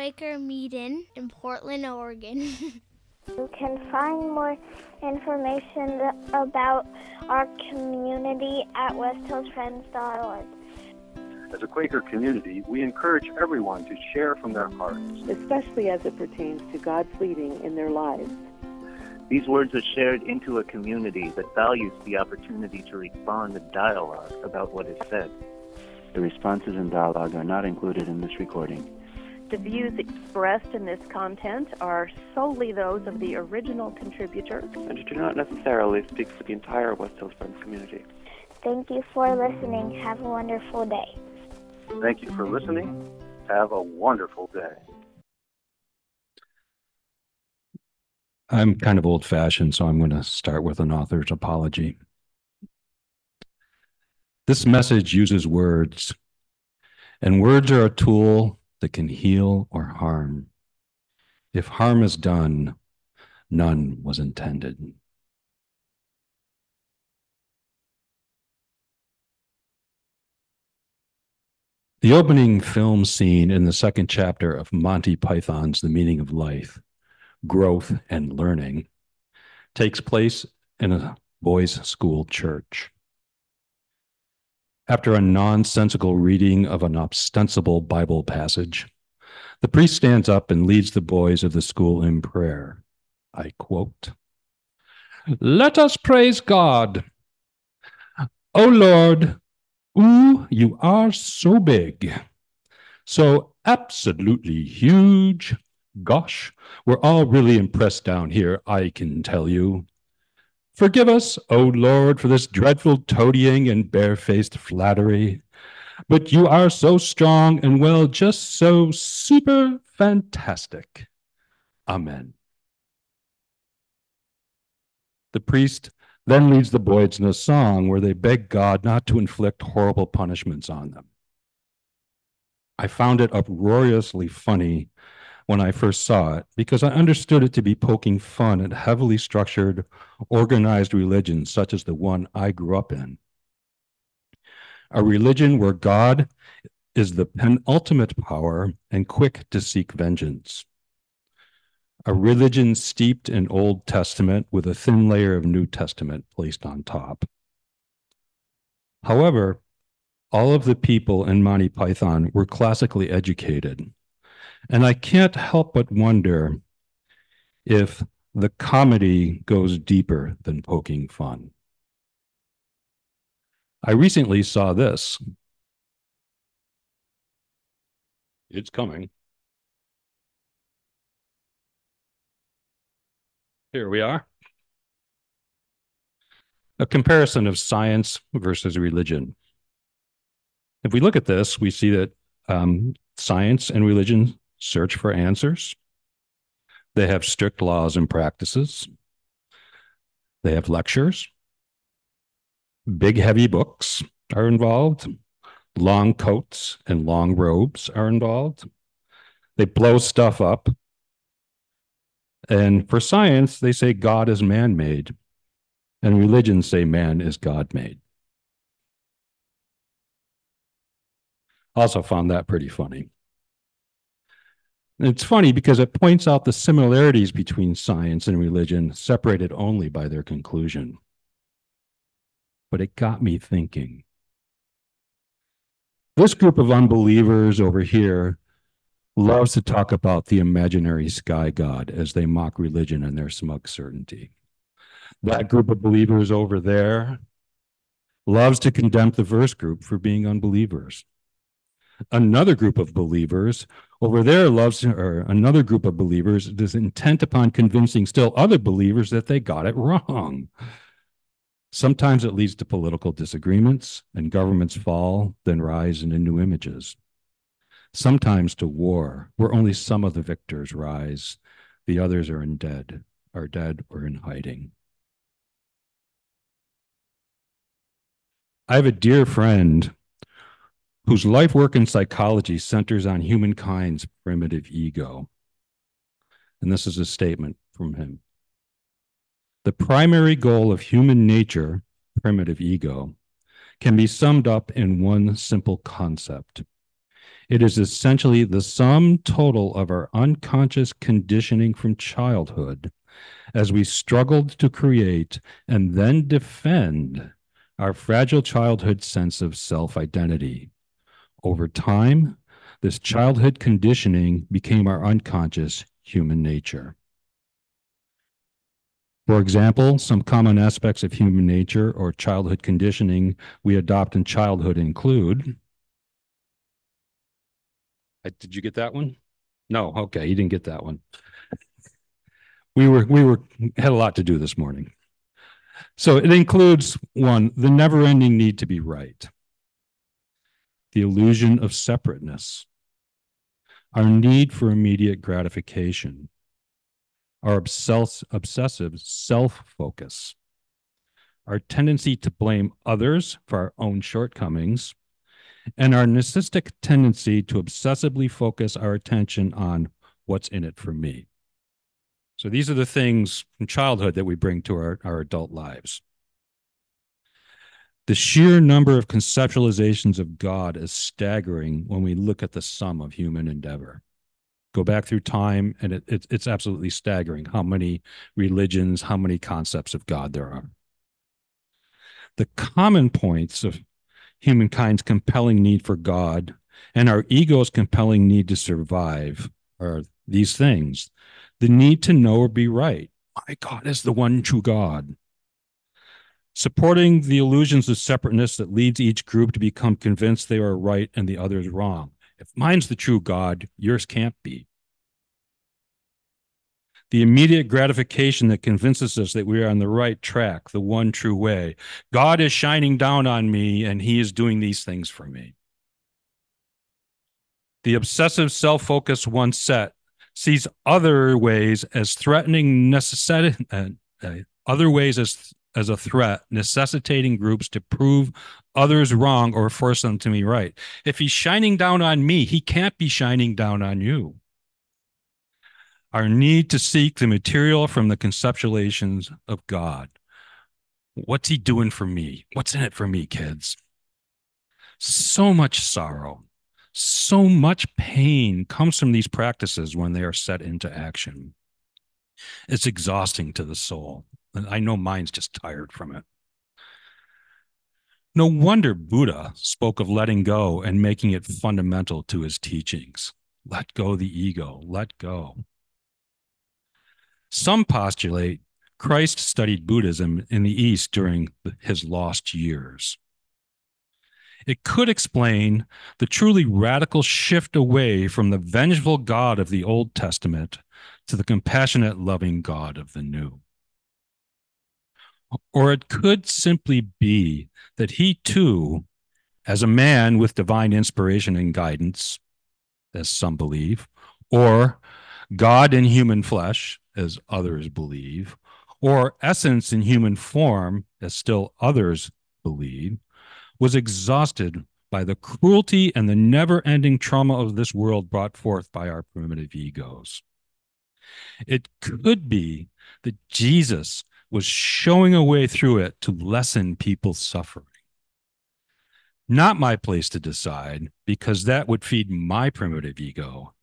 Quaker Meeting in Portland, Oregon. You can find more information about our community at westhillsfriends.org. As a Quaker community, we encourage everyone to share from their hearts. especially as it pertains to God's leading in their lives. These words are shared into a community that values the opportunity to respond to dialogue about what is said. The responses and dialogue are not included in this recording. The views expressed in this content are solely those of the original contributor. and do not necessarily speak for the entire West Hills Friends community. Thank you for listening. Have a wonderful day. Thank you for listening. Have a wonderful day. I'm kind of old fashioned, so I'm going to start with an author's apology. This message uses words, and words are a tool that can heal or harm. If harm is done, none was intended. The opening film scene in the second chapter of Monty Python's The Meaning of Life, Growth and Learning, takes place in a boys' school church. After a nonsensical reading of an ostensible Bible passage, the priest stands up and leads the boys of the school in prayer. I quote Let us praise God. O Lord, ooh, you are so big, so absolutely huge. Gosh, we're all really impressed down here, I can tell you. Forgive us, O Lord, for this dreadful toadying and barefaced flattery. But you are so strong and well, just so super fantastic. Amen. The priest then leads the boys in a song where they beg God not to inflict horrible punishments on them. I found it uproariously funny when I first saw it because I understood it to be poking fun at heavily structured, organized religions such as the one I grew up in. A religion where God is the penultimate power and quick to seek vengeance. A religion steeped in Old Testament with a thin layer of New Testament placed on top. However, all of the people in Monty Python were classically educated and I can't help but wonder if the comedy goes deeper than poking fun. I recently saw this. It's coming. Here we are. A comparison of science versus religion. If we look at this, we see that um, science and religion search for answers. They have strict laws and practices. They have lectures. Big, heavy books are involved. Long coats and long robes are involved. They blow stuff up. And for science, they say God is man made. And religions say man is God made. Also found that pretty funny. It's funny because it points out the similarities between science and religion, separated only by their conclusion. But it got me thinking. This group of unbelievers over here loves to talk about the imaginary sky god as they mock religion and their smug certainty. That group of believers over there loves to condemn the verse group for being unbelievers. Another group of believers over there loves, or another group of believers is intent upon convincing still other believers that they got it wrong. Sometimes it leads to political disagreements and governments fall, then rise into new images. Sometimes to war, where only some of the victors rise, the others are in dead, are dead or in hiding. I have a dear friend whose life work in psychology centers on humankind's primitive ego. And this is a statement from him. The primary goal of human nature, primitive ego, can be summed up in one simple concept. It is essentially the sum total of our unconscious conditioning from childhood as we struggled to create and then defend our fragile childhood sense of self identity. Over time, this childhood conditioning became our unconscious human nature. For example, some common aspects of human nature or childhood conditioning we adopt in childhood include. Did you get that one? No, okay, you didn't get that one. We were we were had a lot to do this morning. So it includes one, the never-ending need to be right. The illusion of separateness. Our need for immediate gratification our obsess- obsessive self focus, our tendency to blame others for our own shortcomings, and our narcissistic tendency to obsessively focus our attention on what's in it for me. So these are the things from childhood that we bring to our, our adult lives. The sheer number of conceptualizations of God is staggering when we look at the sum of human endeavor. Go back through time and it, it, it's absolutely staggering how many religions how many concepts of god there are. The common points of humankind's compelling need for god and our ego's compelling need to survive are these things. The need to know or be right. My god is the one true god supporting the illusions of separateness that leads each group to become convinced they are right and the others wrong if mine's the true God, yours can't be. The immediate gratification that convinces us that we are on the right track, the one true way. God is shining down on me and he is doing these things for me. The obsessive self focus one set sees other ways as threatening necessity, uh, uh, other ways as as a threat, necessitating groups to prove others wrong or force them to be right. If he's shining down on me, he can't be shining down on you. Our need to seek the material from the conceptualizations of God. What's he doing for me? What's in it for me, kids? So much sorrow, so much pain comes from these practices when they are set into action. It's exhausting to the soul. And I know mine's just tired from it. No wonder Buddha spoke of letting go and making it fundamental to his teachings. Let go the ego, let go. Some postulate Christ studied Buddhism in the East during his lost years. It could explain the truly radical shift away from the vengeful God of the Old Testament to the compassionate, loving God of the New. Or it could simply be that he too, as a man with divine inspiration and guidance, as some believe, or God in human flesh, as others believe, or essence in human form, as still others believe, was exhausted by the cruelty and the never ending trauma of this world brought forth by our primitive egos. It could be that Jesus was showing a way through it to lessen people's suffering. Not my place to decide, because that would feed my primitive ego.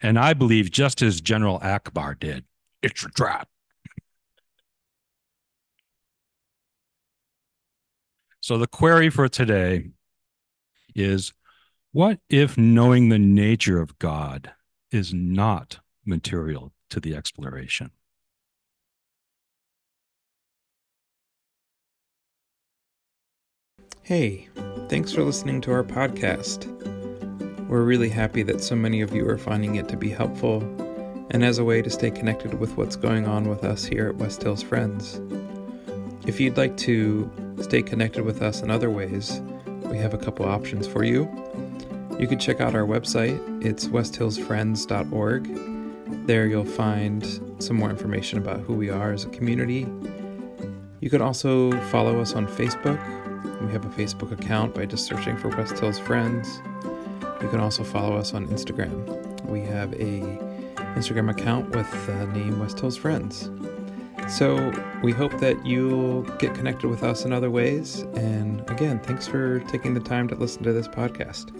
And I believe just as General Ackbar did, it's a trap. So the query for today is what if knowing the nature of God is not material to the exploration? Hey, thanks for listening to our podcast. We're really happy that so many of you are finding it to be helpful and as a way to stay connected with what's going on with us here at West Hills Friends. If you'd like to stay connected with us in other ways, we have a couple options for you. You can check out our website, it's westhillsfriends.org. There you'll find some more information about who we are as a community. You can also follow us on Facebook we have a Facebook account by just searching for West Hills Friends. You can also follow us on Instagram. We have a Instagram account with the name West Hills Friends. So we hope that you'll get connected with us in other ways. And again, thanks for taking the time to listen to this podcast.